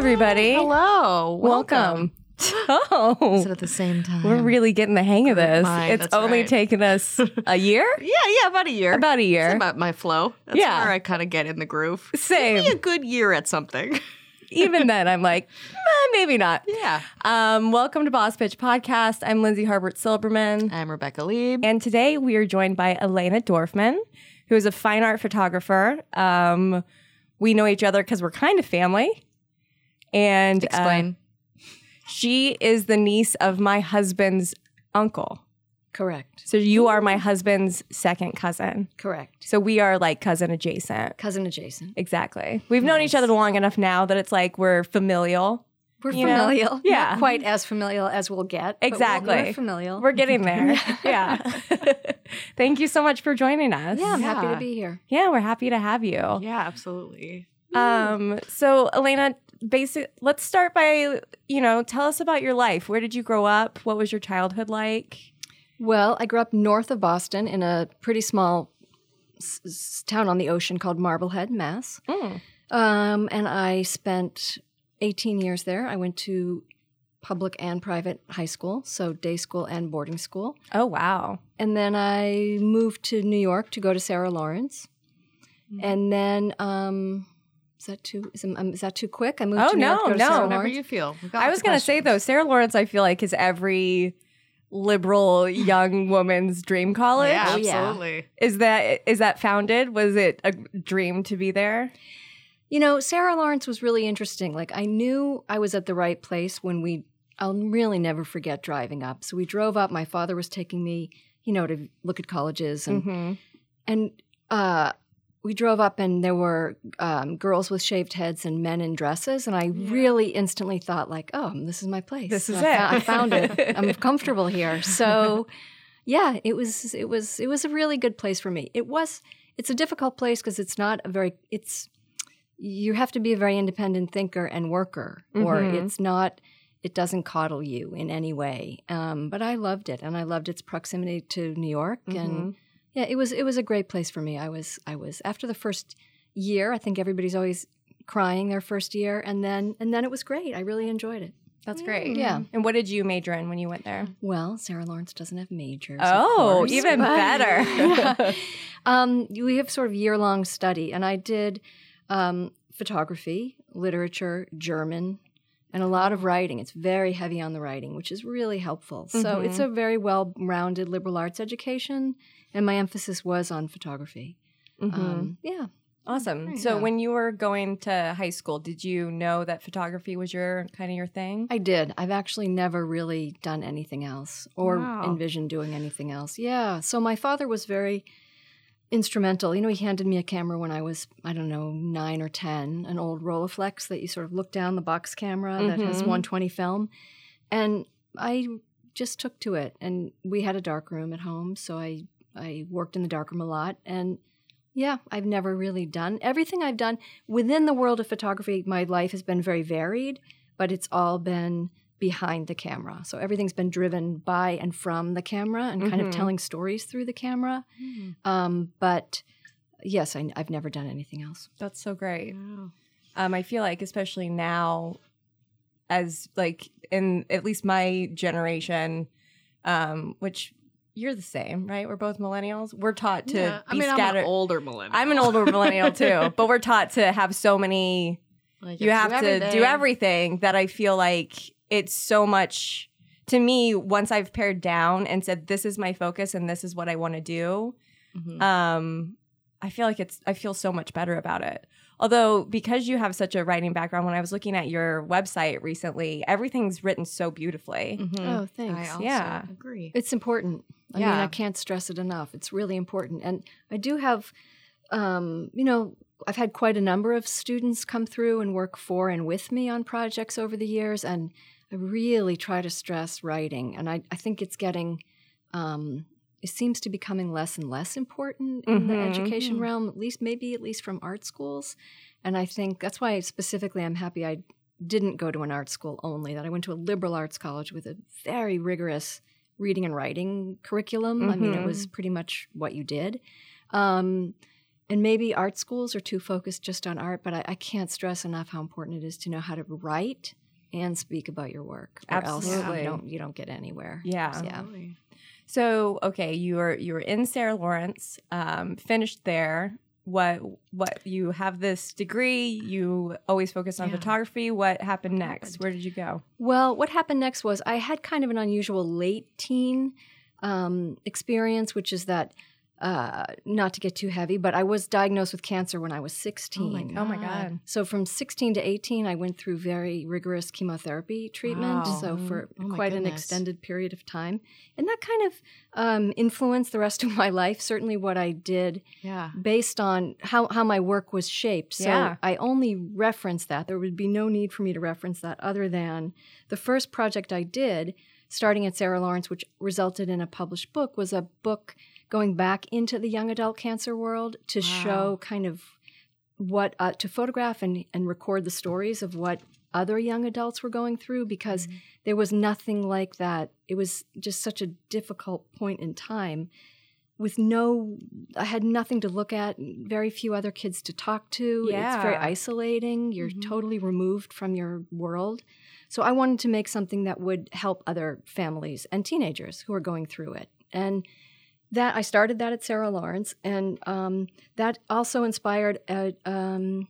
Everybody. Hello. Welcome. Oh, Is it at the same time? we're really getting the hang of this. it's that's only right. taken us a year? yeah, yeah, about a year. About a It's year. about my flow. That's Yeah. where I kind of get in the groove. Same. Be a good year at something. Even then, I'm like, eh, maybe not. yeah. Um, welcome to Boss Pitch Podcast. I'm Lindsay Harbert Silberman. I'm Rebecca Lieb. And today we are joined by Elena Dorfman, who is a fine art photographer. Um, we know each other because we're kind of family. And uh, she is the niece of my husband's uncle. Correct. So you are my husband's second cousin. Correct. So we are like cousin adjacent. Cousin adjacent. Exactly. We've known each other long enough now that it's like we're familial. We're You know? familial. Yeah. Not quite as familial as we'll get. but we're- Exactly. We're familial. We're getting there. yeah. Thank you so much for joining us. yeah, I'm happy to be here. Yeah, we're happy to have you. Yeah, absolutely. Um, so Elena, basic let's start by, you know, tell us about your life. Where did you grow up? What was your childhood like? Well, I grew up north of Boston in a pretty small s- s- town on the ocean called Marblehead, Mass. Mm. Um, and I spent 18 years there. I went to public and private high school, so day school and boarding school. Oh wow. And then I moved to New York to go to Sarah Lawrence. Mm-hmm. And then, um, is that too is, um, is that too quick? I moved Oh, to New York no, to go to no. Sarah Whenever you feel. I was gonna say though, Sarah Lawrence, I feel like is every liberal young woman's dream college. Yeah, yeah. absolutely. Is that is that founded? Was it a dream to be there? You know, Sarah Lawrence was really interesting. Like I knew I was at the right place when we. I'll really never forget driving up. So we drove up. My father was taking me, you know, to look at colleges, and Mm-hmm. and uh, we drove up, and there were um, girls with shaved heads and men in dresses, and I really instantly thought, like, oh, this is my place. This is I, it. I found it. I'm comfortable here. So, yeah, it was it was it was a really good place for me. It was. It's a difficult place because it's not a very. It's you have to be a very independent thinker and worker, or Mhm. it's not. It doesn't coddle you in any way. Um, but I loved it, and I loved its proximity to New York, and yeah, it was it was a great place for me. I was I was after the first year. I think everybody's always crying their first year, and then and then it was great. I really enjoyed it. That's great. Yeah. And what did you major in when you went there? Well, Sarah Lawrence doesn't have majors. Oh, course, even better. um, we have sort of year long study, and I did um, photography, literature, German, and a lot of writing. It's very heavy on the writing, which is really helpful. So it's a very well rounded liberal arts education, and my emphasis was on photography. Mhm. Um, yeah. awesome. So when you were going to high school, did you know that photography was your kind of your thing? I did. I've actually never really done anything else or Wow. envisioned doing anything else. Yeah. So my father was very instrumental. You know, he handed me a camera when I was, I don't know, nine or 10, an old Rolleiflex that you sort of look down the box camera that has Mhm. 120 film. And I just took to it. And we had a dark room at home. So I, I worked in the darkroom a lot. And yeah, I've never really done everything I've done within the world of photography. My life has been very varied, but it's all been behind the camera. So everything's been driven by and from the camera and kind Mhm. of telling stories through the camera. Um, but yes, I, have never done anything else. That's so great. Wow. Um, I feel like especially now, as like in at least my generation, um, which you're the same, right? We're both millennials. We're taught to Yeah, I be mean, I'm scattered. an older millennial. I'm an older millennial too, but we're taught to have so many. Like, You have do to do everything. everything that I feel like it's so much to me. Once I've pared down and said, "This is my focus and this is what I want to do," Mhm. um, I feel like it's I feel so much better about it. Although because you have such a writing background, when I was looking at your website recently, everything's written so beautifully. Mhm. Oh, I thanks. also Yeah. agree. It's important. I mean, I can't stress it enough. It's really important. And I do have, um, you know, I've had quite a number of students come through and work for and with me on projects over the years. And I really try to stress writing. And I, I think it's getting, um, it seems to be becoming less and less important in the Mhm. education Mhm. realm, at least maybe at least from art schools. And I think that's why specifically I'm happy I didn't go to an art school only, that I went to a liberal arts college with a very rigorous reading and writing curriculum. I mean, it was pretty much what you did. Um, and maybe art schools are too focused just on art, but I, I can't stress enough how important it is to know how to write and speak about your work. Or else Absolutely. you don't you don't get anywhere. Yeah. Yeah. So okay, you were you were in Sarah Lawrence, um, finished there. What what you have this degree? You always focused on Yeah. photography. What happened next? Where did you go? Well, what happened next was I had kind of an unusual late teen um, experience, which is that, uh, not to get too heavy, but I was diagnosed with cancer when I was 16. Oh my God. god! So from 16 to 18, I went through very rigorous chemotherapy treatment. Wow. So for Oh my quite an extended period of time, and that kind of um, influenced the rest of my life. Certainly, what I did Yeah. based on how, how my work was shaped. So Yeah. I only reference that. There would be no need for me to reference that other than the first project I did, starting at Sarah Lawrence, which resulted in a published book, was a book going back into the young adult cancer world to Wow. show kind of what, uh, to photograph and, and record the stories of what other young adults were going through because Mhm. there was nothing like that. It was just such a difficult point in time with no I had nothing to look at, very few other kids to talk to. Yeah. It's very isolating. You're Mhm. totally removed from your world. So I wanted to make something that would help other families and teenagers who are going through it. And that I started that at Sarah Lawrence, and um, that also inspired a, um,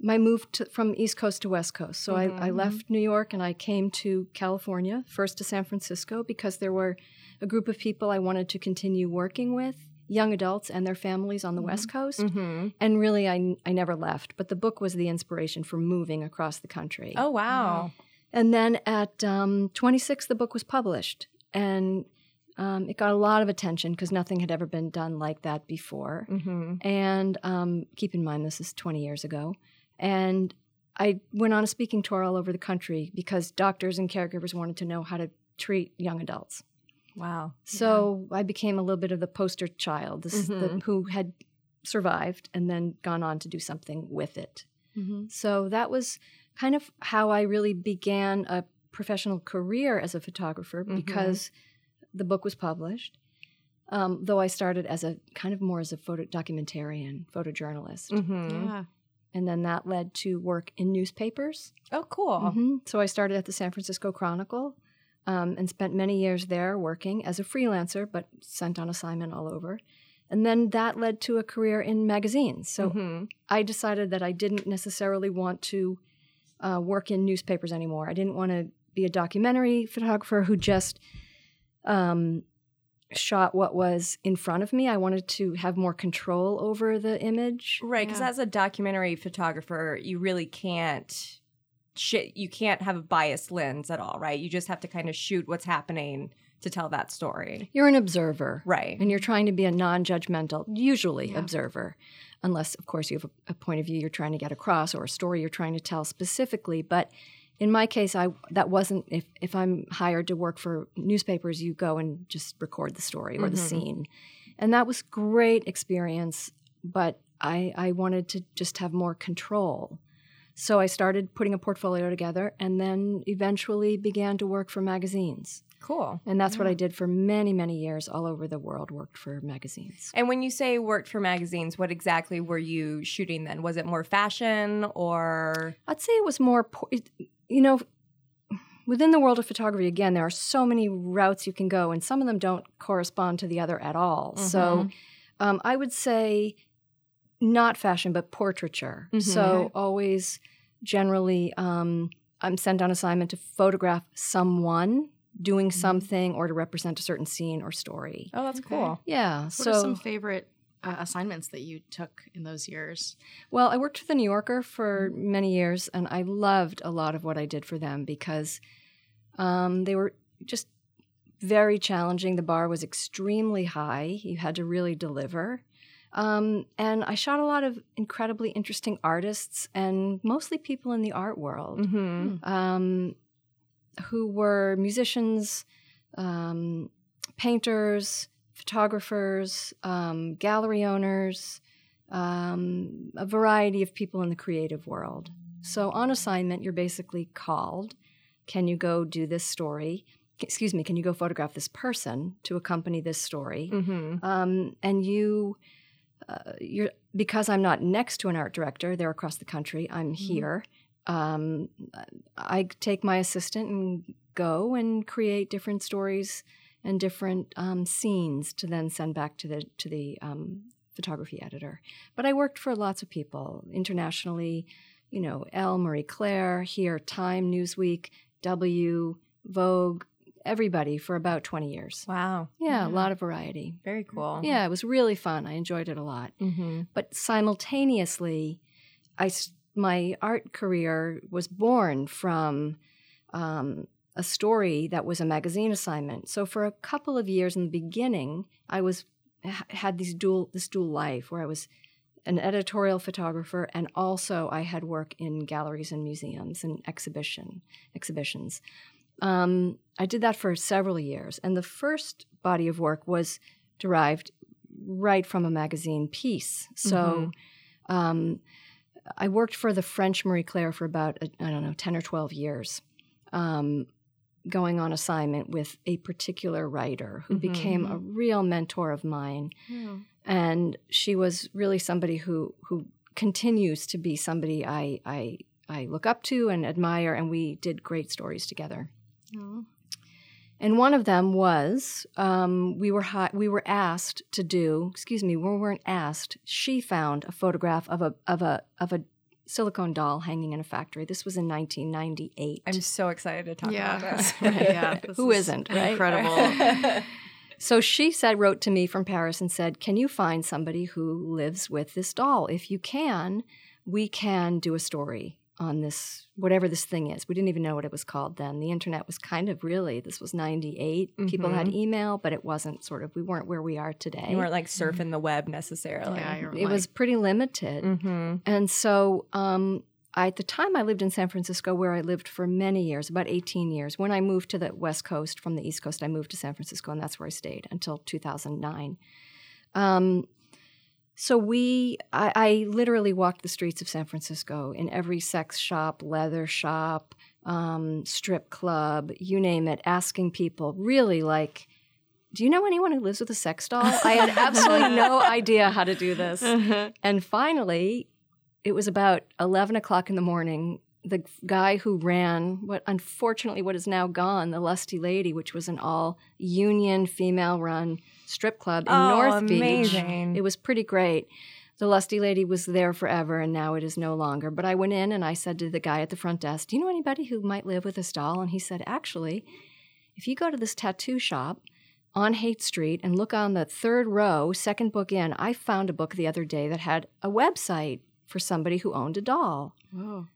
my move to, from East Coast to West Coast. So I, I Mhm. left New York and I came to California, first to San Francisco, because there were a group of people I wanted to continue working with, young adults and their families on the West Coast. Mm-hmm. And really, I, I never left. But the book was the inspiration for moving across the country. Oh wow! And then at um, 26, the book was published. And um, it got a lot of attention because nothing had ever been done like that before. Mm-hmm. And um, keep in mind, this is 20 years ago. And I went on a speaking tour all over the country because doctors and caregivers wanted to know how to treat young adults. Wow. So I became a little bit of the poster child, this, the, Mhm. who had survived and then gone on to do something with it. Mhm. So that was kind of how I really began a professional career as a photographer Mhm. because the book was published. Um, though I started as a kind of more as a photo documentarian, photojournalist, Mm-hmm. Yeah. and then that led to work in newspapers. Oh, cool. Mhm. So I started at the San Francisco Chronicle um, and spent many years there working as a freelancer, but sent on assignment all over. And then that led to a career in magazines. So Mhm. I decided that I didn't necessarily want to uh, work in newspapers anymore. I didn't want to be a documentary photographer who just um, shot what was in front of me. I wanted to have more control over the image. Right, because Yeah. as a documentary photographer, you really can't shit. You can't have a biased lens at all, right? You just have to kind of shoot what's happening to tell that story. You're an observer. Right. And you're trying to be a non judgmental, usually Yeah. observer, unless, of course, you have a, a point of view you're trying to get across or a story you're trying to tell specifically. But in my case, I that wasn't if if I'm hired to work for newspapers, you go and just record the story or the Mhm. scene, and that was great experience. But I I wanted to just have more control. So I started putting a portfolio together and then eventually began to work for magazines. Cool. And that's what I did for many, many years all over the world, worked for magazines. And when you say worked for magazines, what exactly were you shooting then? Was it more fashion or? I'd say it was more, po- you know, within the world of photography, again, there are so many routes you can go, and some of them don't correspond to the other at all. So um, I would say not fashion, but portraiture. Mhm. So always generally, um, I'm sent on assignment to photograph someone doing Mhm. something or to represent a certain scene or story. Oh, that's Okay. cool. Yeah. What so are some favorite uh, assignments that you took in those years? Well, I worked for the New Yorker for many years, and I loved a lot of what I did for them because um, they were just very challenging. The bar was extremely high. You had to really deliver. Um, and I shot a lot of incredibly interesting artists and mostly people in the art world Mm-hmm. um, who were musicians, um, painters, photographers, um, gallery owners, um, a variety of people in the creative world. So on assignment, you're basically called. Can you go do this story? Excuse me, can you go photograph this person to accompany this story? Mm-hmm. Um, and you uh, you're because I'm not next to an art director, they're across the country. I'm Mm-hmm. here. Um, I take my assistant and go and create different stories and different um, scenes to then send back to the to the um, photography editor. But I worked for lots of people internationally. You know, Elle, Marie Claire, here, Time, Newsweek, W, Vogue, everybody for about 20 years. Wow. Yeah, a lot of variety. Very cool. Yeah, it was really fun. I enjoyed it a lot. Mm-hmm. But simultaneously, I my art career was born from um, a story that was a magazine assignment. So for a couple of years in the beginning, I was had these dual this dual life where I was an editorial photographer and also I had work in galleries and museums and exhibition exhibitions. Um, I did that for several years, and the first body of work was derived right from a magazine piece. So um, I worked for the French Marie Claire for about, I don't know, 10 or 12 years, um, going on assignment with a particular writer who Mhm. became a real mentor of mine. Yeah. And she was really somebody who, who continues to be somebody I, I, I look up to and admire, and we did great stories together. Oh. And one of them was um, we were hi- we were asked to do. Excuse me, we weren't asked. She found a photograph of a of a of a silicone doll hanging in a factory. This was in 1998. I'm so excited to talk Yeah. about this. Right, yeah. This Who is isn't, right? Incredible. So she said, wrote to me from Paris and said, "Can you find somebody who lives with this doll? If you can, we can do a story on this, whatever this thing is. We didn't even know what it was called then. The internet was kind of really. This was '98. People had email, but it wasn't sort of. We weren't where we are today. you weren't like surfing the web necessarily. Yeah, you're it was pretty limited. Mm-hmm. And so um, I, at the time, I lived in San Francisco, where I lived for many years, about 18 years. When I moved to the West Coast from the East Coast, I moved to San Francisco, and that's where I stayed until 2009. Um, so we, I, I literally walked the streets of San Francisco in every sex shop, leather shop, um, strip club, you name it, asking people really like, do you know anyone who lives with a sex doll? I had absolutely no idea how to do this. And finally, it was about 11 o'clock in the morning. The guy who ran what unfortunately what is now gone, the Lusty Lady, which was an all union female run strip club in oh, North Beach. amazing. It was pretty great. The Lusty Lady was there forever and now it is no longer. But I went in and I said to the guy at the front desk, Do you know anybody who might live with this doll? And he said, Actually, if you go to this tattoo shop on Haight Street and look on the third row, second book in, I found a book the other day that had a website for somebody who owned a doll.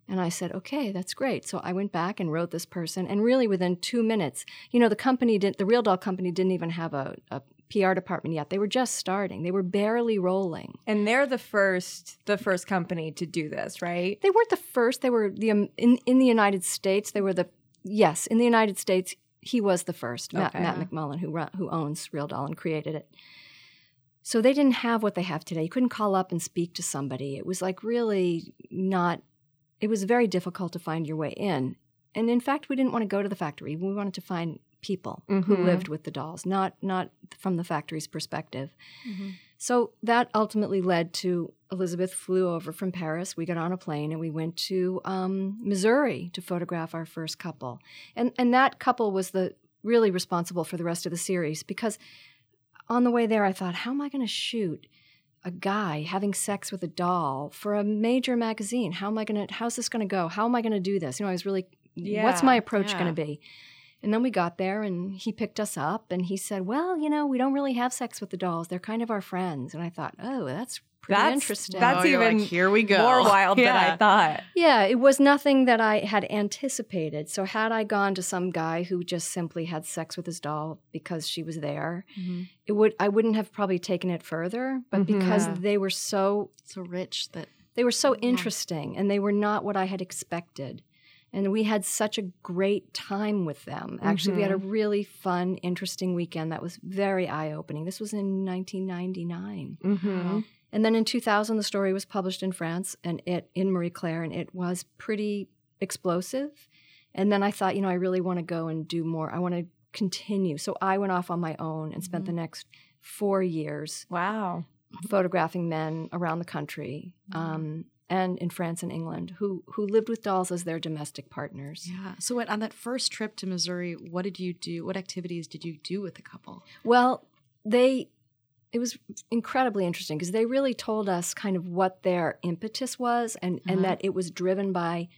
And I said, okay, that's great. So I went back and wrote this person. And really within two minutes, you know, the company didn't, the RealDoll Company didn't even have a, a PR department yet. They were just starting. They were barely rolling. and they're the first, the first company to do this, right? They weren't the first. They were the um, in in the United States. They were the yes in the United States. He was the first, Matt, Okay. Matt McMullen, who who owns RealDoll and created it. So they didn't have what they have today. You couldn't call up and speak to somebody. It was like really not. It was very difficult to find your way in. And in fact, we didn't want to go to the factory. We wanted to find people who Mhm. lived with the dolls, not not from the factory's perspective. Mhm. So that ultimately led to Elizabeth flew over from Paris. We got on a plane and we went to um, Missouri to photograph our first couple. And and that couple was the really responsible for the rest of the series because on the way there I thought, how am I going to shoot a guy having sex with a doll for a major magazine? How am I going to how's this going to go? How am I going to do this? You know, I was really yeah, what's my approach yeah. going to be? And then we got there and he picked us up and he said, Well, you know, we don't really have sex with the dolls. They're kind of our friends. And I thought, Oh, that's pretty That's- interesting. that's Oh, even like, here we go. More wild than I thought. yeah, it was nothing that I had anticipated. So, had I gone to some guy who just simply had sex with his doll because she was there, Mhm. it would I wouldn't have probably taken it further. But Mhm. because Yeah. they were so So rich that they were so Yeah. interesting and they were not what I had expected. And we had such a great time with them. Actually, we had a really fun, interesting weekend that was very eye opening. This was in 1999. Mm-hmm. And then in 2000, the story was published in France and it in Marie Claire, and it was pretty explosive. And then I thought, you know, I really want to go and do more. I want to continue. So I went off on my own and spent the next four years Wow. photographing men around the country um, and in France and England who who lived with dolls as their domestic partners. Yeah. So what, on that first trip to Missouri, what did you do? What activities did you do with the couple? Well, they it was incredibly interesting because they really told us kind of what their impetus was and and Uh-huh. that it was driven by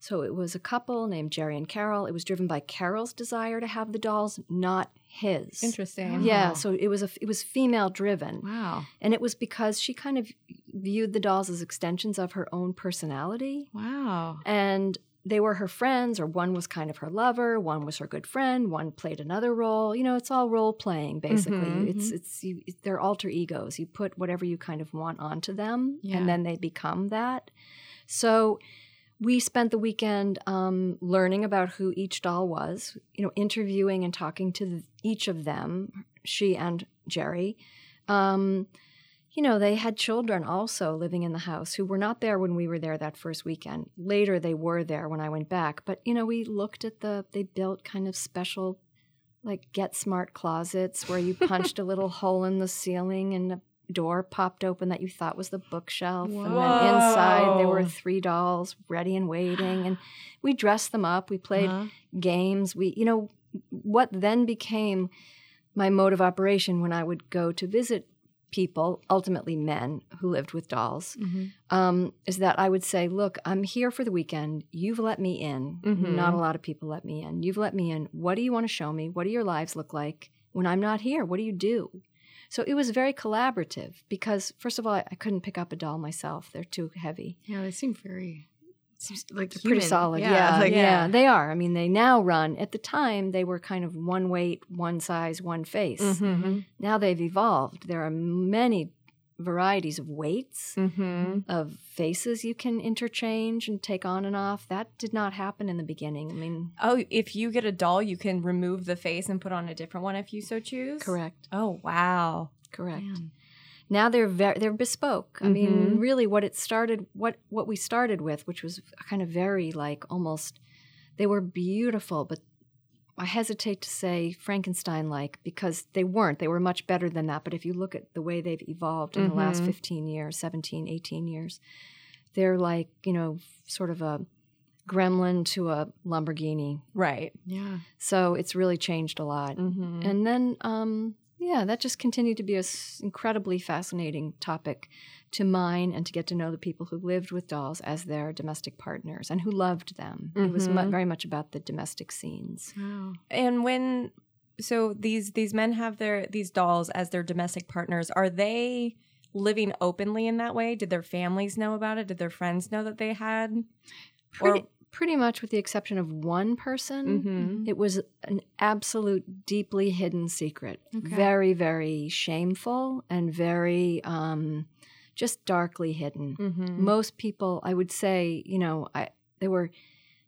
so it was a couple named Jerry and Carol. It was driven by Carol's desire to have the dolls, not his. Interesting. Yeah, Oh. so it was a it was female driven. Wow. And it was because she kind of viewed the dolls as extensions of her own personality. Wow. And they were her friends, or one was kind of her lover, one was her good friend, one played another role. You know, it's all role playing basically. Mhm. It's it's you, they're alter egos. You put whatever you kind of want onto them, Yeah. and then they become that. So we spent the weekend um, learning about who each doll was. You know, interviewing and talking to the, each of them, she and Jerry. Um, you know, they had children also living in the house who were not there when we were there that first weekend. Later, they were there when I went back. But, you know, we looked at the, they built kind of special, like, get smart closets where you punched a little hole in the ceiling and a door popped open that you thought was the bookshelf. And then inside, there were three dolls ready and waiting. And we dressed them up. We played Uh-huh. games. We, you know, what then became my mode of operation when I would go to visit people, ultimately men who lived with dolls, Mhm. um, is that I would say, Look, I'm here for the weekend. You've let me in. Mhm. Not a lot of people let me in. You've let me in. What do you want to show me? What do your lives look like when I'm not here? What do you do? So it was very collaborative because, first of all, I, I couldn't pick up a doll myself. They're too heavy Yeah, they seem very seems like pretty human. solid. Yeah, like, yeah, yeah. they are. I mean, they now run. At the time, they were kind of one weight, one size, one face. Mm-hmm. Now they've evolved. There are many varieties of weights, Mm-hmm. of faces you can interchange and take on and off. That did not happen in the beginning. I mean, Oh, if you get a doll, you can remove the face and put on a different one if you so choose. correct, Oh wow. correct. Man. Now they're very they're bespoke. I mean, Mhm. really, what it started, what what we started with, which was kind of very like almost, they were beautiful, but I hesitate to say Frankenstein like because they weren't. They were much better than that. But if you look at the way they've evolved in the last Mhm. 15 years, 17, 18 years, they're like, you know, sort of a gremlin to a Lamborghini. Right. Yeah. So it's really changed a lot. Mm-hmm. And then, um, yeah, that just continued to be an incredibly fascinating topic to mine and to get to know the people who lived with dolls as their domestic partners and who loved them. It was mu- Mhm. very much about the domestic scenes. Wow. And when so these these men have their these dolls as their domestic partners, are they living openly in that way? Did their families know about it? Did their friends know that they had? Pretty, Or- pretty much with the exception of one person. Mm-hmm. It was an absolute, deeply hidden secret. Okay. Very, very shameful and very um, just darkly hidden. Mm-hmm. most people i would say you know i there were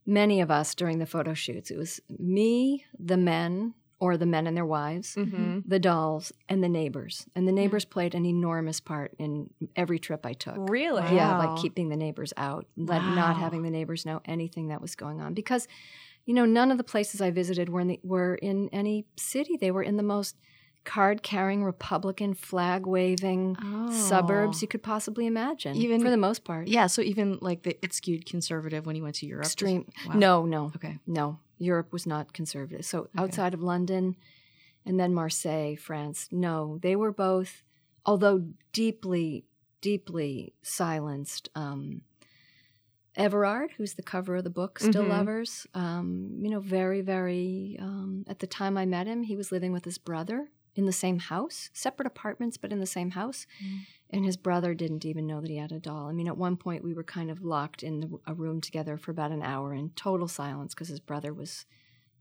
many of us during the photo shoots it was me the men or the men and their wives Mm-hmm. the dolls and the neighbors and the neighbors played an enormous part in every trip i took Really? yeah like keeping the neighbors out let, Wow. not having the neighbors know anything that was going on because you know none of the places i visited were in the, were in any city they were in the most card carrying republican flag waving Oh. suburbs you could possibly imagine Even- for the most part Yeah. So even like the, it skewed conservative when you went to Europe. extreme Wow. no no Okay. no europe was not conservative. So outside of london and then marseille france no they were both although deeply deeply silenced um everard who's the cover of the book still Mhm. lovers um, you know very very um, at the time i met him he was living with his brother in the same house separate apartments but in the same house Mm. and his brother didn't even know that he had a doll. I mean, at one point we were kind of locked in the, a room together for about an hour in total silence because his brother was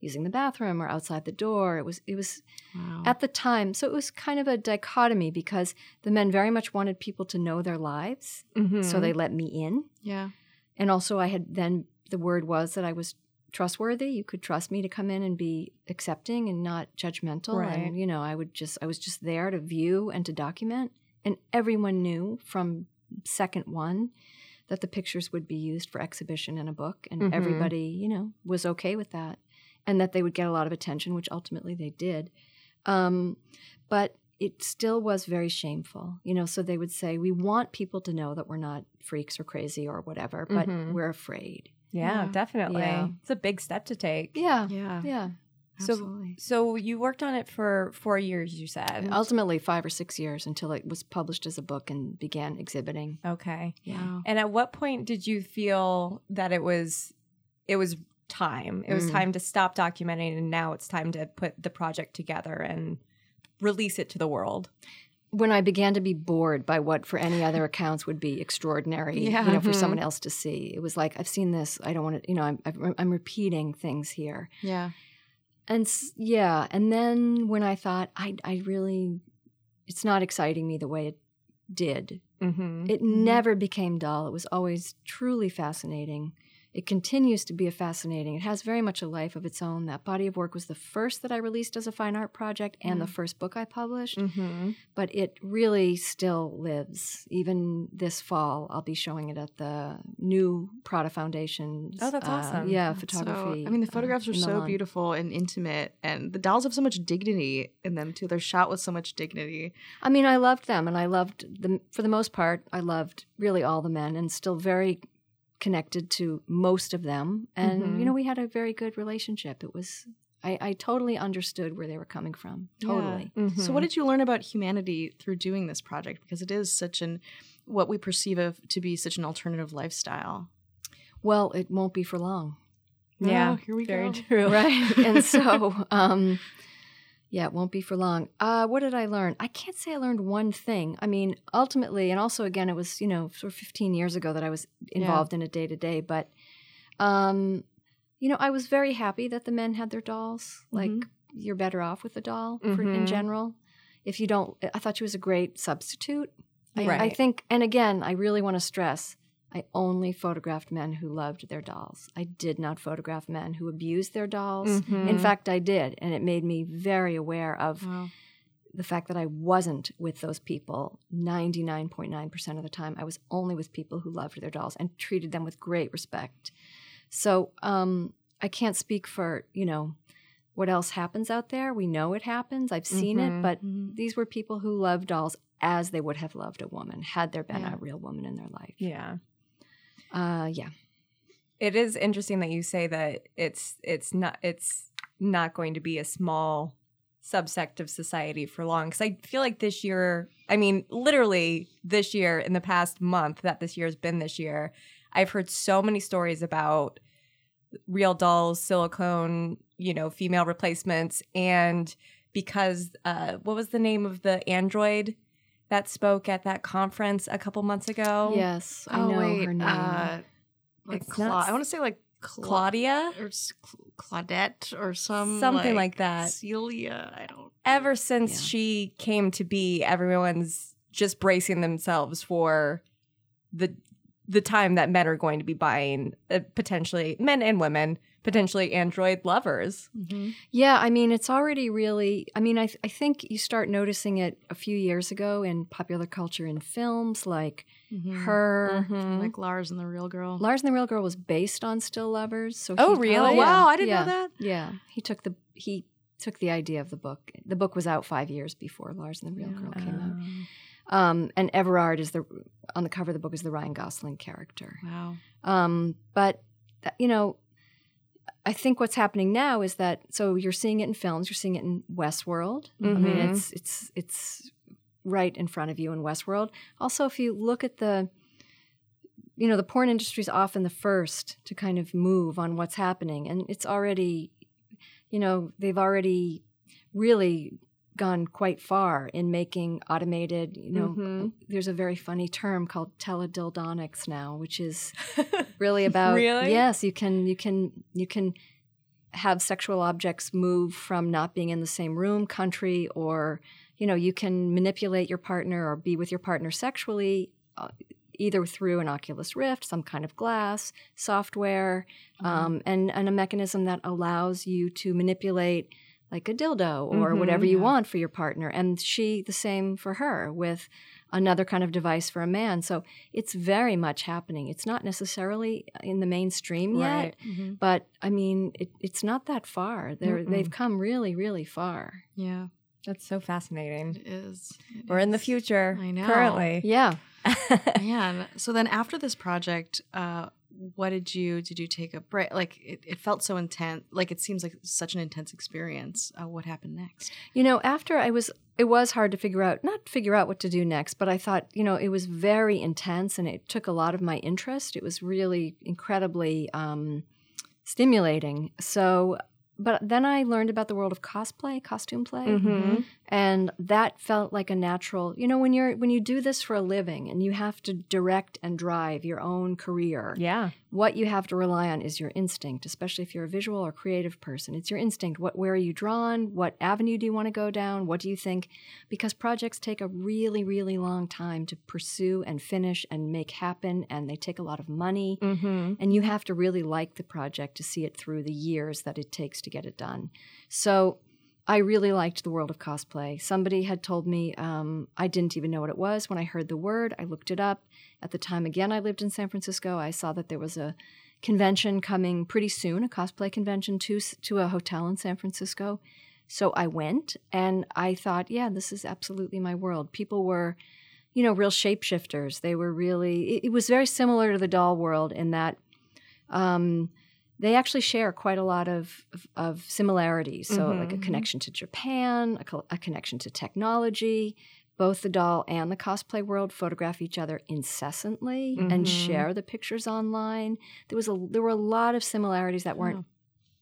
using the bathroom or outside the door. It was it was Wow. at the time, so it was kind of a dichotomy because the men very much wanted people to know their lives, Mm-hmm. so they let me in, yeah. and also I had then the word was that I was trustworthy. You could trust me to come in and be accepting and not judgmental. Right. And you know, I would just I was just there to view and to document. And everyone knew from second one that the pictures would be used for exhibition in a book, and Mhm. everybody, you know, was okay with that, and that they would get a lot of attention, which ultimately they did. Um, but it still was very shameful. You know, so they would say, "We want people to know that we're not freaks or crazy or whatever, but Mhm. we're afraid." Yeah, Yeah. definitely. Yeah. It's a big step to take. Yeah, Yeah. yeah. So- Absolutely. So you worked on it for four years, you said. Ultimately, five or six years until it was published as a book and began exhibiting. Okay. Wow. And at what point did you feel that it was it was time? It was Mm. time to stop documenting and now it's time to put the project together and release it to the world. When I began to be bored by what for any other accounts would be extraordinary, Yeah. you know, for Mhm. someone else to see, it was like I've seen this. I don't want to, you know, I'm I'm, I'm repeating things here, Yeah. and yeah, and then when I thought I I really, it's not exciting me the way it did. Mm-hmm. It Mhm. never became dull. It was always truly fascinating. It continues to be a fascinating. It has very much a life of its own. That body of work was the first that I released as a fine art project and the Mm. first book I published Mm-hmm. but it really still lives. Even this fall, I'll be showing it at the new Prada Foundation. Oh, that's awesome. Yeah, So, photography. I mean, the uh, photographs are so beautiful and intimate, and the dolls have so much dignity in them too. They're shot with so much dignity. I mean, I loved them, and I loved them for the most part. I loved really all the men, and still very connected to most of them. And Mhm. you know, we had a very good relationship. It was. I, I totally understood where they were coming from. Yeah. Totally. Mm-hmm. So, what did you learn about humanity through doing this project? Because it is such an what we perceive of to be such an alternative lifestyle. Well, it won't be for long. Yeah, Oh, here we very go. true. right and so um yeah it won't be for long. Uh what did i learn? I can't say i learned one thing. I mean ultimately and also again it was you know sort of 15 years ago that i was involved in it day to day but um you know i was very happy that the men had their dolls. Like Mhm. you're better off with a doll for, Mhm. in general. If you don't i thought she was a great substitute. I, I think and again i really want to stress I only photographed men who loved their dolls. I did not photograph men who abused their dolls. Mhm. In fact, I did, and it made me very aware of Wow. the fact that I wasn't with those people 99.9% of the time. I was only with people who loved their dolls and treated them with great respect. So um, I can't speak for, you know, what else happens out there. We know it happens. I've seen Mhm. it, but Mhm. these were people who loved dolls as they would have loved a woman had there been Yeah. a real woman in their life. yeah. Uh, yeah. It is interesting that you say that it's it's not it's not going to be a small subsect of society for long because I feel like this year, I mean, literally this year in the past month that this year has been this year, I've heard so many stories about real dolls, silicone, you know, female replacements, and because uh, what was the name of the android that spoke at that conference a couple months ago? Yes, I oh know wait, her name. Uh, like Cla- not I want to say like Cla- Claudia. or Claudette or some Something like that. Celia. I don't. ever since Yeah. she came to be, everyone's just bracing themselves for the the time that men are going to be buying uh, potentially men and women potentially android lovers. Mhm. Yeah, I mean, it's already really. I mean, I, th- I think you start noticing it a few years ago in popular culture in films like Mhm. Her. Mhm. like Lars and the Real Girl. Lars and the Real Girl was based on Still Lovers. So Oh, he- really? Oh Yeah, wow, I didn't yeah, know that. Yeah, he took the he took the idea of the book. The book was out five years before Lars and the Real Yeah. Girl came out. Um, and Everard is the on the cover of the book is the Ryan Gosling character. Wow. Um, but you know, I think what's happening now is that so you're seeing it in films, you're seeing it in Westworld. I mean, Mhm. it's it's it's right in front of you in Westworld. Also, if you look at the you know, the porn industry is often the first to kind of move on what's happening, and it's already, you know, they've already really gone quite far in making automated. You know, Mhm. there's a very funny term called teledildonics now, which is really about Really? yes you can you can you can have sexual objects move from not being in the same room country or you know you can manipulate your partner or be with your partner sexually uh, either through an oculus rift some kind of glass software um, and, and a mechanism that allows you to manipulate like a dildo or Mhm, whatever you yeah. want for your partner and she the same for her with another kind of device for a man so it's very much happening it's not necessarily in the mainstream yet Right. Mhm. but i mean it, it's not that far They're, Mm-mm. they've come really really far Yeah. That's so fascinating. It is. It We're in the future. I know. Currently. Yeah. Man. So then after this project, uh, what did you did you take a break? Like it, it felt so intense. Like it seems like such an intense experience. Uh, what happened next? You know, after I was, it was hard to figure out, not figure out what to do next, but I thought, you know, it was very intense and it took a lot of my interest. It was really incredibly um, stimulating. So, but then I learned about the world of cosplay, costume play, Mhm. And that felt like a natural. You know, when you're when you do this for a living and you have to direct and drive your own career, Yeah. what you have to rely on is your instinct, especially if you're a visual or creative person. It's your instinct. What where are you drawn? What avenue do you want to go down? What do you think? Because projects take a really, really long time to pursue and finish and make happen, and they take a lot of money. Mm-hmm. And you have to really like the project to see it through the years that it takes to get it done. So I really liked the world of cosplay. Somebody had told me um, I didn't even know what it was. When I heard the word, I looked it up. At the time, again, I lived in San Francisco. I saw that there was a convention coming pretty soon, a cosplay convention to to a hotel in San Francisco. So I went, and I thought, yeah, this is absolutely my world. People were, you know, real shapeshifters. They were really. It, it was very similar to the doll world in that. Um, they actually share quite a lot of, of, of similarities. So, like a Mhm. connection to Japan, a, co- a connection to technology. Both the doll and the cosplay world photograph each other incessantly and Mhm. share the pictures online. There was a there were a lot of similarities that weren't,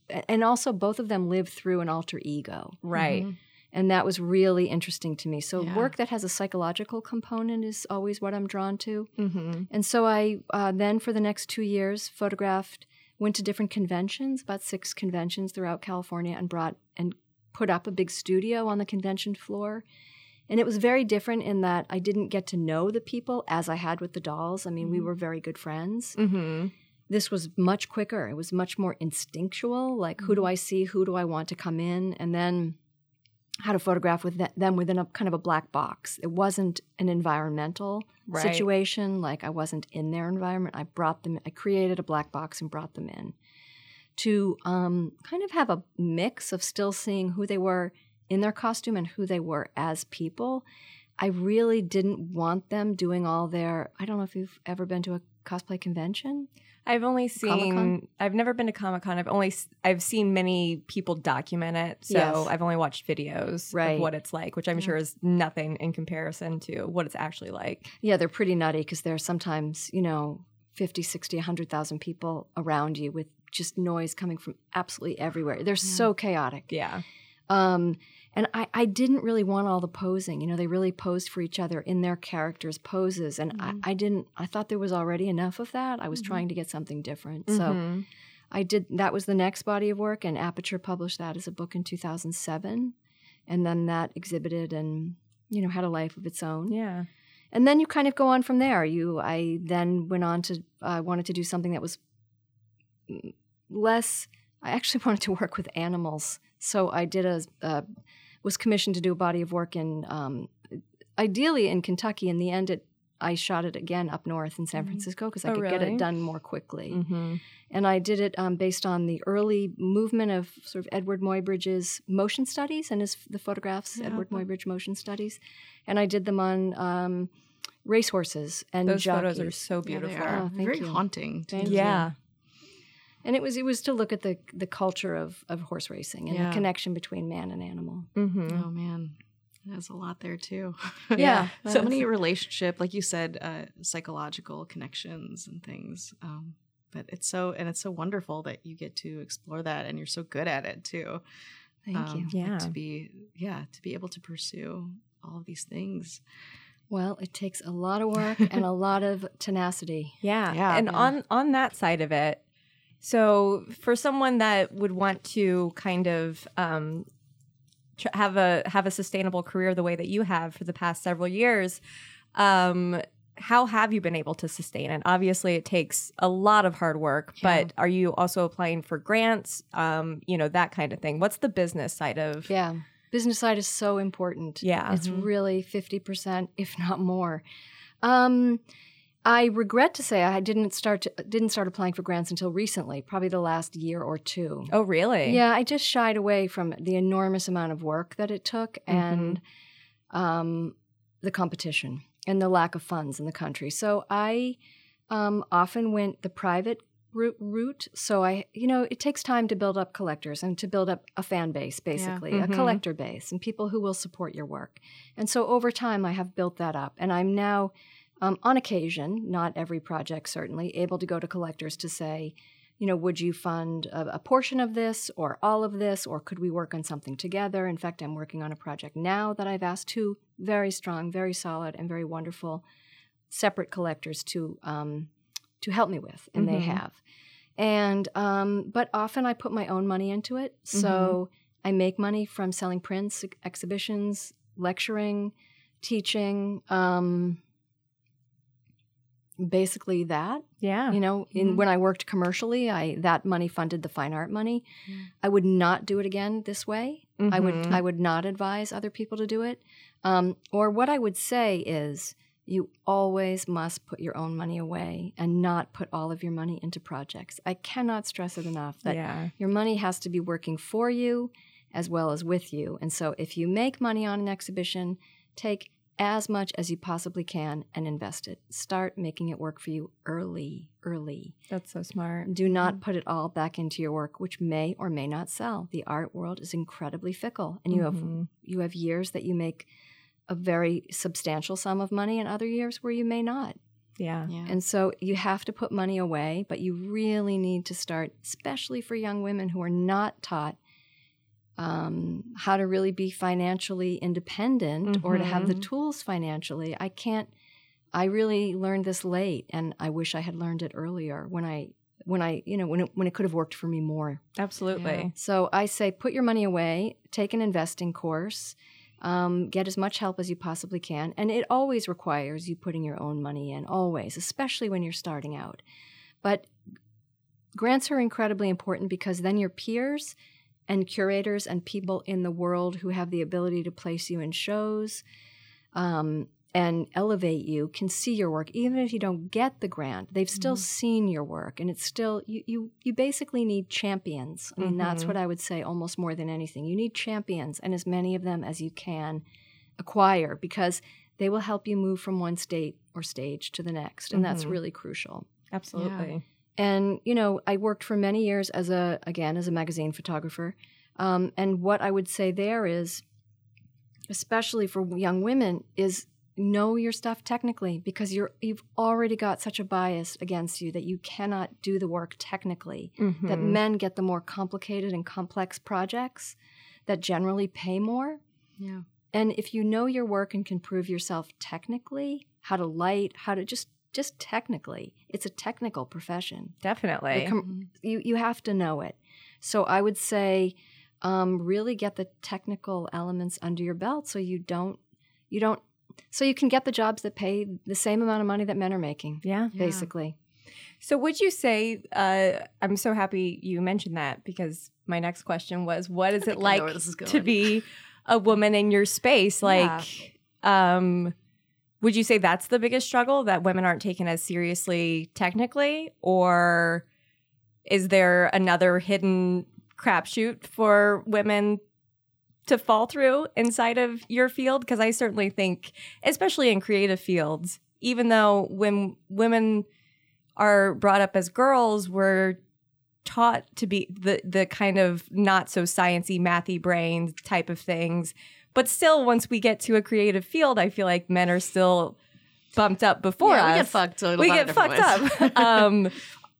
a- and also both of them lived through an alter ego, Right. Mhm. and that was really interesting to me. So, Yeah. work that has a psychological component is always what I'm drawn to. Mm-hmm. And so I uh, then, for the next two years, photographed, went to different conventions, about six conventions throughout California, and brought and put up a big studio on the convention floor. And it was very different in that I didn't get to know the people as I had with the dolls. I mean, we Mhm. were very good friends. Mm-hmm. This was much quicker. It was much more instinctual. Like, who do I see? Who do I want to come in? And then how to photograph with them within a kind of a black box. It wasn't an environmental Right. situation. Like I wasn't in their environment. I brought them. I created a black box and brought them in to um, kind of have a mix of still seeing who they were in their costume and who they were as people. I really didn't want them doing all their. I don't know if you've ever been to a cosplay convention. I've only seen. Comic-Con? I've never been to Comic Con. I've only. I've seen many people document it, so Yes. I've only watched videos Right. of what it's like, which I'm Yeah. sure is nothing in comparison to what it's actually like. Yeah, they're pretty nutty because there are sometimes, you know, 50, 60, 100,000 people around you with just noise coming from absolutely everywhere. They're so chaotic. Yeah. Um, and I, I didn't really want all the posing. You know, they really posed for each other in their characters' poses. And Mhm. I, I didn't, I thought there was already enough of that. I was Mhm. trying to get something different. So Mhm. I did, that was the next body of work. And Aperture published that as a book in 2007. And then that exhibited and, you know, had a life of its own yeah. and then you kind of go on from there you i then went on to i wanted to do something that was less i actually wanted to work with animals so i did a uh, was commissioned to do a body of work in um, ideally in kentucky in the end it i shot it again up north in san Mhm. francisco because i Oh, could get it done more quickly Mm-hmm. and I did it um, based on the early movement of sort of Eadweard Muybridge's motion studies and his the photographs, Yeah. Edward Muybridge motion studies, and I did them on um, racehorses and Those photos are jockeys. so Yeah, they beautiful. are Oh, thank very you. haunting. too. Thank you. yeah. And it was it was to look at the the culture of of horse racing and Yeah. the connection between man and animal. Mm-hmm. Oh man, there's a lot there too. Yeah, so many relationship, like you said, uh, psychological connections and things. Um, but it's so and it's so wonderful that you get to explore that, and you're so good at it too. Thank Um, you. Yeah. to be yeah to be able to pursue all of these things. Well, it takes a lot of work and a lot of tenacity. Yeah. Yeah. And Yeah. on on that side of it, so for someone that would want to kind of um, tr- have a have a sustainable career the way that you have for the past several years, um, how have you been able to sustain it? Obviously, it takes a lot of hard work, Yeah. but are you also applying for grants? Um, you know that kind of thing. What's the business side of? Yeah. Business side is so important. Yeah. It's Mhm. really 50%, if not more. Um, I regret to say I didn't start to, didn't start applying for grants until recently, probably the last year or two. Oh, really? Yeah, I just shied away from the enormous amount of work that it took and um, the competition and the lack of funds in the country. So I um, often went the private route. So I, you know, it takes time to build up collectors and to build up a fan base, basically, Mhm. a collector base, and people who will support your work. And so over time, I have built that up, and I'm now. Um, on occasion, not every project certainly, able to go to collectors to say, you know, would you fund a, a portion of this or all of this, or could we work on something together? In fact, I'm working on a project now that I've asked two very strong, very solid, and very wonderful separate collectors to um, to help me with, and they Mhm. have. And um, but often I put my own money into it, so I make money from selling prints, ex- exhibitions, lecturing, teaching. Um, basically that Yeah. you know in Mhm. when i worked commercially i that money funded the fine art money Mm. i would not do it again this way i would Mhm. i would not advise other people to do it um, or what i would say is you always must put your own money away and not put all of your money into projects i cannot stress it enough that yeah. your money has to be working for you as well as with you and so if you make money on an exhibition take as much as you possibly can and invest it start making it work for you early early That's so smart. do not put it all back into your work, which may or may not sell. The art world is incredibly fickle, and you have Mhm. you have years that you make a very substantial sum of money, and other years where you may not. Yeah. Yeah. And so you have to put money away, but you really need to start, especially for young women who are not taught um, how to really be financially independent or to have the Mhm. tools financially. I can't. I really learned this late, and I wish I had learned it earlier when I when I you know when it, when it could have worked for me more. Absolutely. Yeah. So I say put your money away, take an investing course, um, get as much help as you possibly can. And it always requires you putting your own money in, always, especially when you're starting out. But grants are incredibly important because then your peers and curators and people in the world who have the ability to place you in shows um, and elevate you can see your work even if you don't get the grant they've still Mhm. seen your work and it's still you you, you basically need champions i mean that's Mhm. what i would say almost more than anything you need champions and as many of them as you can acquire because they will help you move from one state or stage to the next and that's Mhm. really crucial Absolutely. And you know i worked for many years as a again as a magazine photographer um, and what i would say there is especially for young women is know your stuff technically because you're you've already got such a bias against you that you cannot do the work technically that Mhm. men get the more complicated and complex projects that generally pay more yeah. and if you know your work and can prove yourself technically how to light how to just just technically it's a technical profession Definitely. com- you you have to know it. So I would say um, really get the technical elements under your belt so you don't you don't so you can get the jobs that pay the same amount of money that men are making yeah. Yeah. basically. So, would you say? Uh, I'm so happy you mentioned that because my next question was, what is I it think I know like is to be a woman in your space? Like, um, would you say that's the biggest struggle that women aren't taken as seriously technically, or is there another hidden crapshoot for women to fall through inside of your field? Because I certainly think, especially in creative fields, even though when women are brought up as girls, we're taught to be the the kind of not so sciency, mathy brain type of things. But still, once we get to a creative field, I feel like men are still bumped up before yeah, us. we get fucked. So a We lot get of fucked ways. up. um,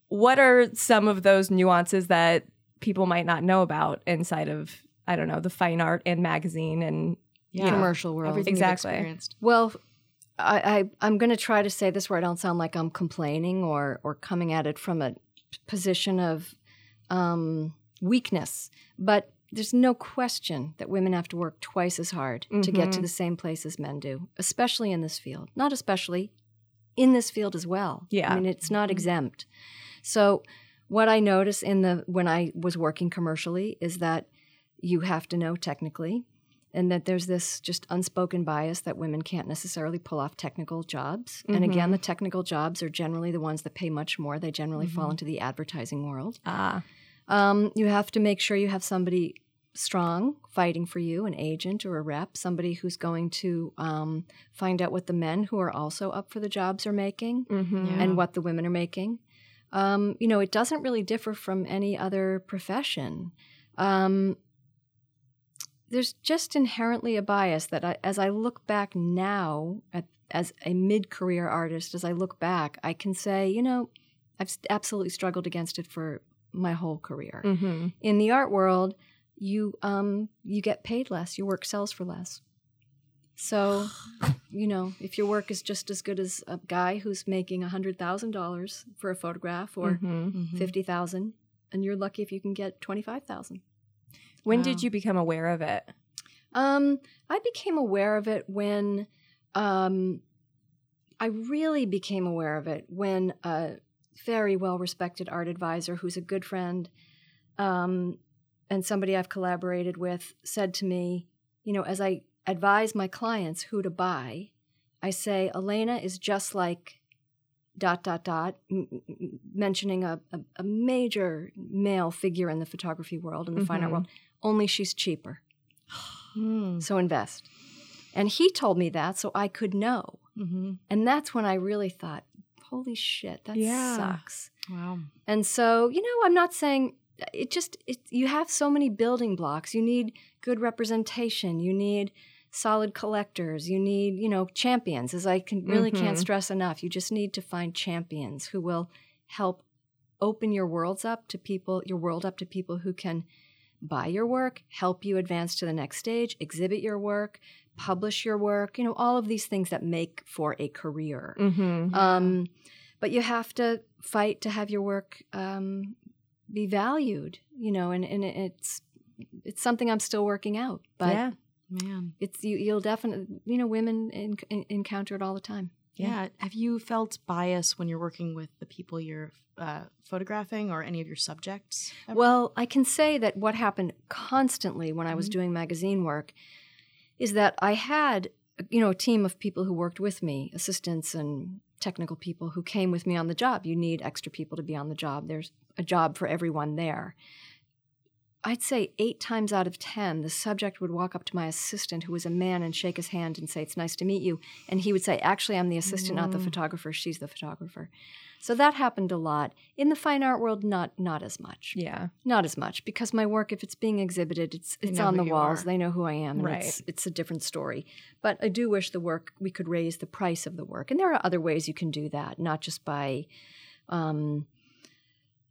what are some of those nuances that people might not know about inside of I don't know the fine art and magazine and Yeah. Commercial world. Everything Exactly. you've experienced. Well, I, I I'm going to try to say this where I don't sound like I'm complaining or or coming at it from a position of um, weakness, but there's no question that women have to work twice as hard to get to Mhm. the same place as men do, especially in this field. Not especially in this field as well. Yeah. I mean it's not Mhm. exempt. So what I notice in the when I was working commercially is that you have to know technically and that there's this just unspoken bias that women can't necessarily pull off technical jobs. And again, the technical jobs are generally the ones that pay much more. They generally fall into the advertising world. Ah. Um, you have to make sure you have somebody strong fighting for you, an agent or a rep, somebody who's going to um, find out what the men who are also up for the jobs are making Mm-hmm. Yeah. and what the women are making. Um, you know, it doesn't really differ from any other profession. Um, there's just inherently a bias that I, as I look back now at, as a mid-career artist, as I look back, I can say, you know, I've s- absolutely struggled against it for my whole career. Mm-hmm. In the art world, you um, you get paid less. Your work sells for less. So, you know, if your work is just as good as a guy who's making a hundred thousand dollars for a photograph or Mm-hmm. fifty thousand, and you're lucky if you can get twenty five thousand. When Wow. did you become aware of it? Um, I became aware of it when um, I really became aware of it when a very well respected art advisor, who's a good friend um, and somebody I've collaborated with, said to me, you know, as I advise my clients who to buy, I say, Elena is just like dot dot dot m- m- mentioning a, a, a major male figure in the photography world in the fine art Mhm. world only she's cheaper Mm. so invest. And he told me that so I could know. hmm And that's when I really thought, holy shit, that Yeah. sucks. Wow. And so, you know, I'm not saying it just it, you have so many building blocks. You need good representation. You need solid collectors. You need, you know, champions as I can really can't Mhm. stress enough. You just need to find champions who will help open your worlds up to people, your world up to people who can buy your work, help you advance to the next stage, exhibit your work, publish your work, you know, all of these things that make for a career. Mm-hmm. Um, but you have to fight to have your work um, be valued, you know, and, and it's it's something I'm still working out. But yeah. Man. it's you, you'll definitely, you know, women en- en- encounter it all the time. Yeah. Yeah. Have you felt bias when you're working with the people you're uh, photographing or any of your subjects? ever? Well, I can say that what happened constantly when I was Mhm. doing magazine work is that I had, you know, a team of people who worked with me, assistants and technical people who came with me on the job. You need extra people to be on the job. There's a job for everyone there. I'd say eight times out of 10, the subject would walk up to my assistant, who was a man, and shake his hand and say, It's nice to meet you. And he would say, Actually, I'm the assistant, not the Mm. photographer. She's the photographer. So that happened a lot. In the fine art world, not not as much. Yeah. Not as much because my work, if it's being exhibited, it's it's on the walls. are. They know who I am. and Right. It's, it's a different story. But I do wish the work we could raise the price of the work, and there are other ways you can do that, not just by. Um,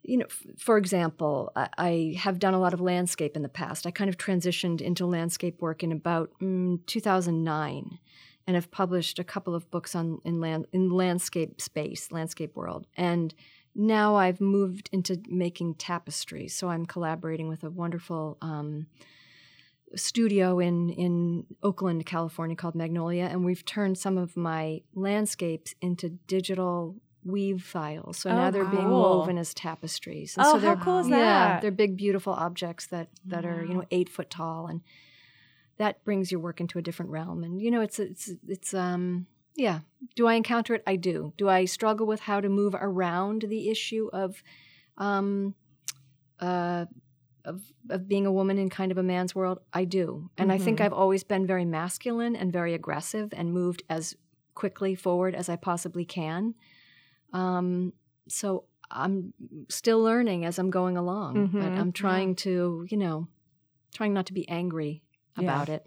you know, f- for example, I, I have done a lot of landscape in the past. I kind of transitioned into landscape work in about mm, 2009, and have published a couple of books on in land in landscape space, landscape world, and now I've moved into making tapestries. So I'm collaborating with a wonderful um, studio in in Oakland, California, called Magnolia, and we've turned some of my landscapes into digital weave files. So Oh, now they're being woven as tapestries. And Oh, so how they're cool is yeah, that? they're big, beautiful objects that that are you know eight foot tall, and that brings your work into a different realm. And you know, it's it's it's um yeah. Do I encounter it? I do. Do I struggle with how to move around the issue of um uh of of being a woman in kind of a man's world? I do. And I think Mhm. I've always been very masculine and very aggressive and moved as quickly forward as I possibly can. Um so I'm still learning as I'm going along, but Mhm. I'm trying to, you know, trying not to be angry Yeah. about it.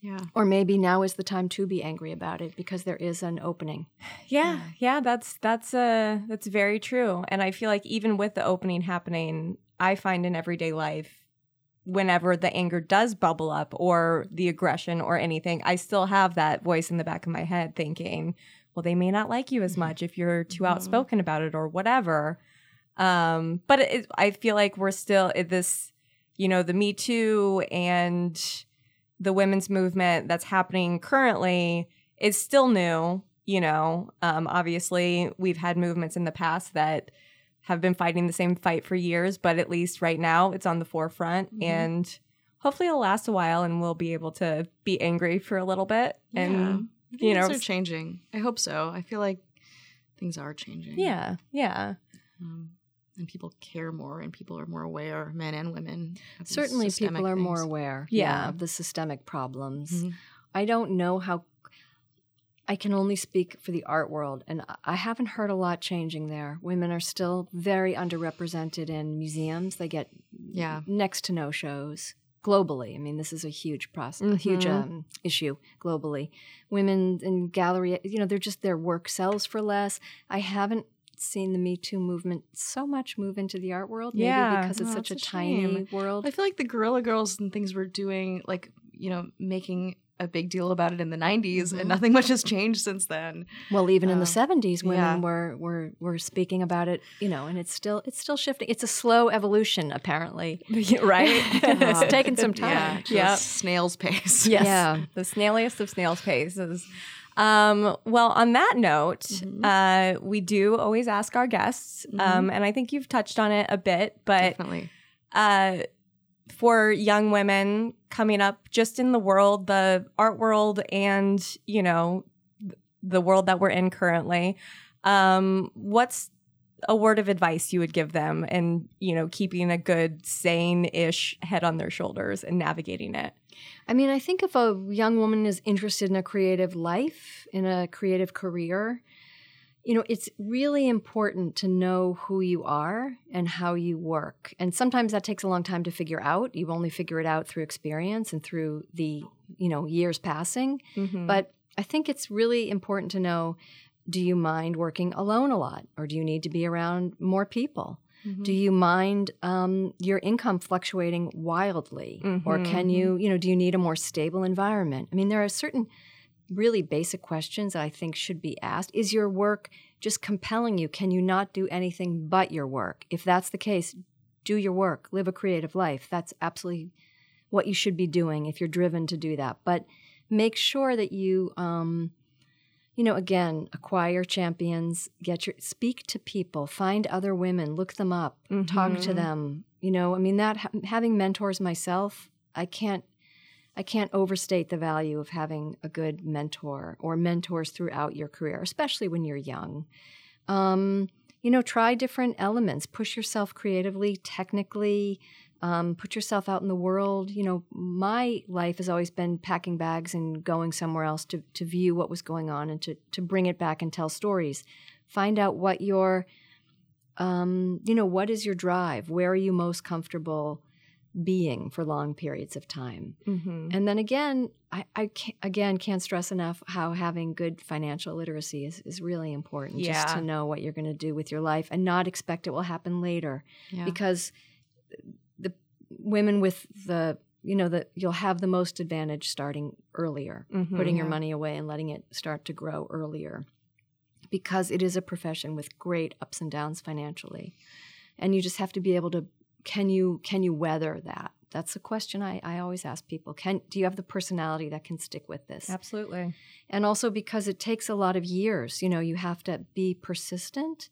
yeah. Or maybe now is the time to be angry about it because there is an opening. Yeah, yeah, that's that's uh that's very true. And I feel like even with the opening happening, I find in everyday life whenever the anger does bubble up or the aggression or anything, I still have that voice in the back of my head thinking, well, they may not like you as much if you're too Mhm. outspoken about it or whatever. Um, but it, I feel like we're still this, you know, the Me Too and the women's movement that's happening currently is still new. You know, um, obviously we've had movements in the past that have been fighting the same fight for years, but at least right now it's on the forefront, Mhm. and hopefully it'll last a while and we'll be able to be angry for a little bit and Yeah. you know things are changing. I hope so. I feel like things are changing. yeah yeah Um, and people care more, and people are more aware, men and women. Certainly, people are more aware Yeah. of the systemic problems. Mhm. I don't know how. I can only speak for the art world, and I- haven't heard a lot changing there. Women are still very underrepresented in museums. They get Yeah. next to no shows globally. I mean, this is a huge process, a huge Mhm. um, issue globally. Women in gallery, you know, they're just their work sells for less. I haven't seen the Me Too movement so much move into the art world, maybe Yeah. because it's Oh, such a, that's a tiny shame. world. I feel like the Guerrilla Girls and things were doing, like, you know, making a big deal about it in the 90s, Mhm. and nothing much has changed since then. Well, even in Um, the seventies, women yeah. were, were were speaking about it, you know, and it's still it's still shifting. It's a slow evolution, apparently. right It's taken some time. Yeah. just Yep. Snail's pace. Yes. Yeah. the snailiest of snail's paces. Um, well, on that note, Mhm. uh, we do always ask our guests, um, and I think you've touched on it a bit, but Definitely. uh, for young women coming up just in the world, the art world, and you know, the world that we're in currently, um, what's a word of advice you would give them and you know keeping a good sane-ish head on their shoulders and navigating it I mean, I think if a young woman is interested in a creative life, in a creative career, you know, it's really important to know who you are and how you work. And sometimes that takes a long time to figure out. You only figure it out through experience and through the, you know, years passing. Mhm. But I think it's really important to know do you mind working alone a lot or do you need to be around more people? Do you mind um, your income fluctuating wildly? Or Mhm. can you, you know, do you need a more stable environment? I mean, there are certain really basic questions that I think should be asked. Is your work just compelling you? Can you not do anything but your work? If that's the case, do your work, live a creative life. That's absolutely what you should be doing if you're driven to do that. But make sure that you, um, you know, again, acquire champions, get your speak to people, find other women, look them up, talk to Mhm. them. You know, I mean that ha- having mentors myself, I can't I can't overstate the value of having a good mentor or mentors throughout your career, especially when you're young. Um, you know, try different elements, push yourself creatively, technically, um, put yourself out in the world. You know, my life has always been packing bags and going somewhere else to, to view what was going on and to, to bring it back and tell stories. Find out what your, um, you know, what is your drive? Where are you most comfortable being for long periods of time? Mhm. And then again, I, I can't, again can't stress enough how having good financial literacy is, is really important. Yeah. Just to know what you're going to do with your life and not expect it will happen later Yeah. because women with the you know that you'll have the most advantage starting earlier Mhm. putting your money away and letting it start to grow earlier. Because it is a profession with great ups and downs financially. And you just have to be able to can you can you weather that? That's a question I, I always ask people. Can do you have the personality that can stick with this? Absolutely. and also because it takes a lot of years you know you have to be persistent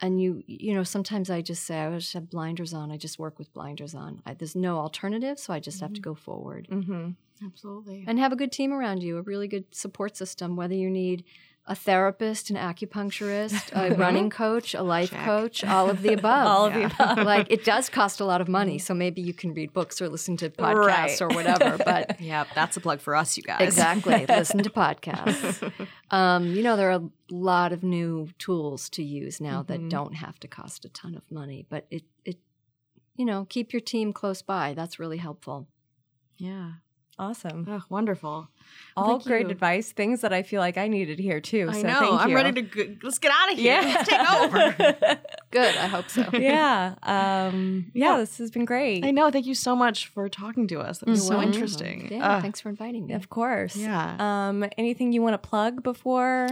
and you you know sometimes i just say i just have blinders on i just work with blinders on. I, there's no alternative so i just have to go forward. Hmm Absolutely. and have a good team around you a really good support system whether you need a therapist an acupuncturist a running coach a life Check. coach all of the above All of the above. like it does cost a lot of money so maybe you can read books or listen to podcasts Right. or whatever but yeah, that's a plug for us, you guys. Exactly. Listen to podcasts. Um, you know, there are a lot of new tools to use now Mhm. that don't have to cost a ton of money, but it, it, you know, keep your team close by. That's really helpful. yeah. Awesome. Oh, wonderful. All thank great you. advice. Things that I feel like I needed here too. I so know. Thank I'm you. ready to go. let's get out of here. Yeah. Let's take over. Good. I hope so. yeah. Um, yeah. Yeah. This has been great. I know. Thank you so much for talking to us. That was You're so interesting. Yeah. Uh, thanks for inviting me. Of course. Yeah. Um, anything you want to plug before?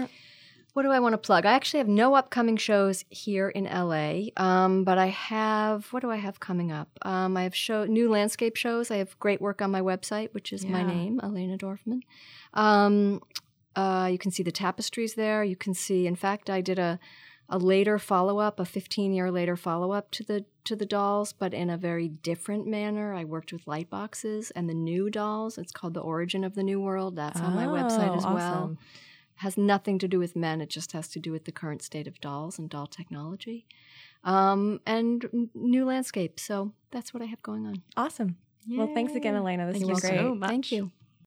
What do I want to plug? I actually have no upcoming shows here in LA, um, but I have. What do I have coming up? Um, I have show new landscape shows. I have great work on my website, which is my name, Elena Dorfman. Um, uh, you can see the tapestries there. You can see. In fact, I did a a later follow up, a 15 year later follow up to the to the dolls, but in a very different manner. I worked with light boxes and the new dolls. It's called The Origin of the New World. That's on my website Oh, as well. Awesome. Has nothing to do with men. It just has to do with the current state of dolls and doll technology. Um, and n- new landscape. So that's what I have going on. Awesome. Well, thanks again, Elena. This Thank has you been so great. much. Thank you.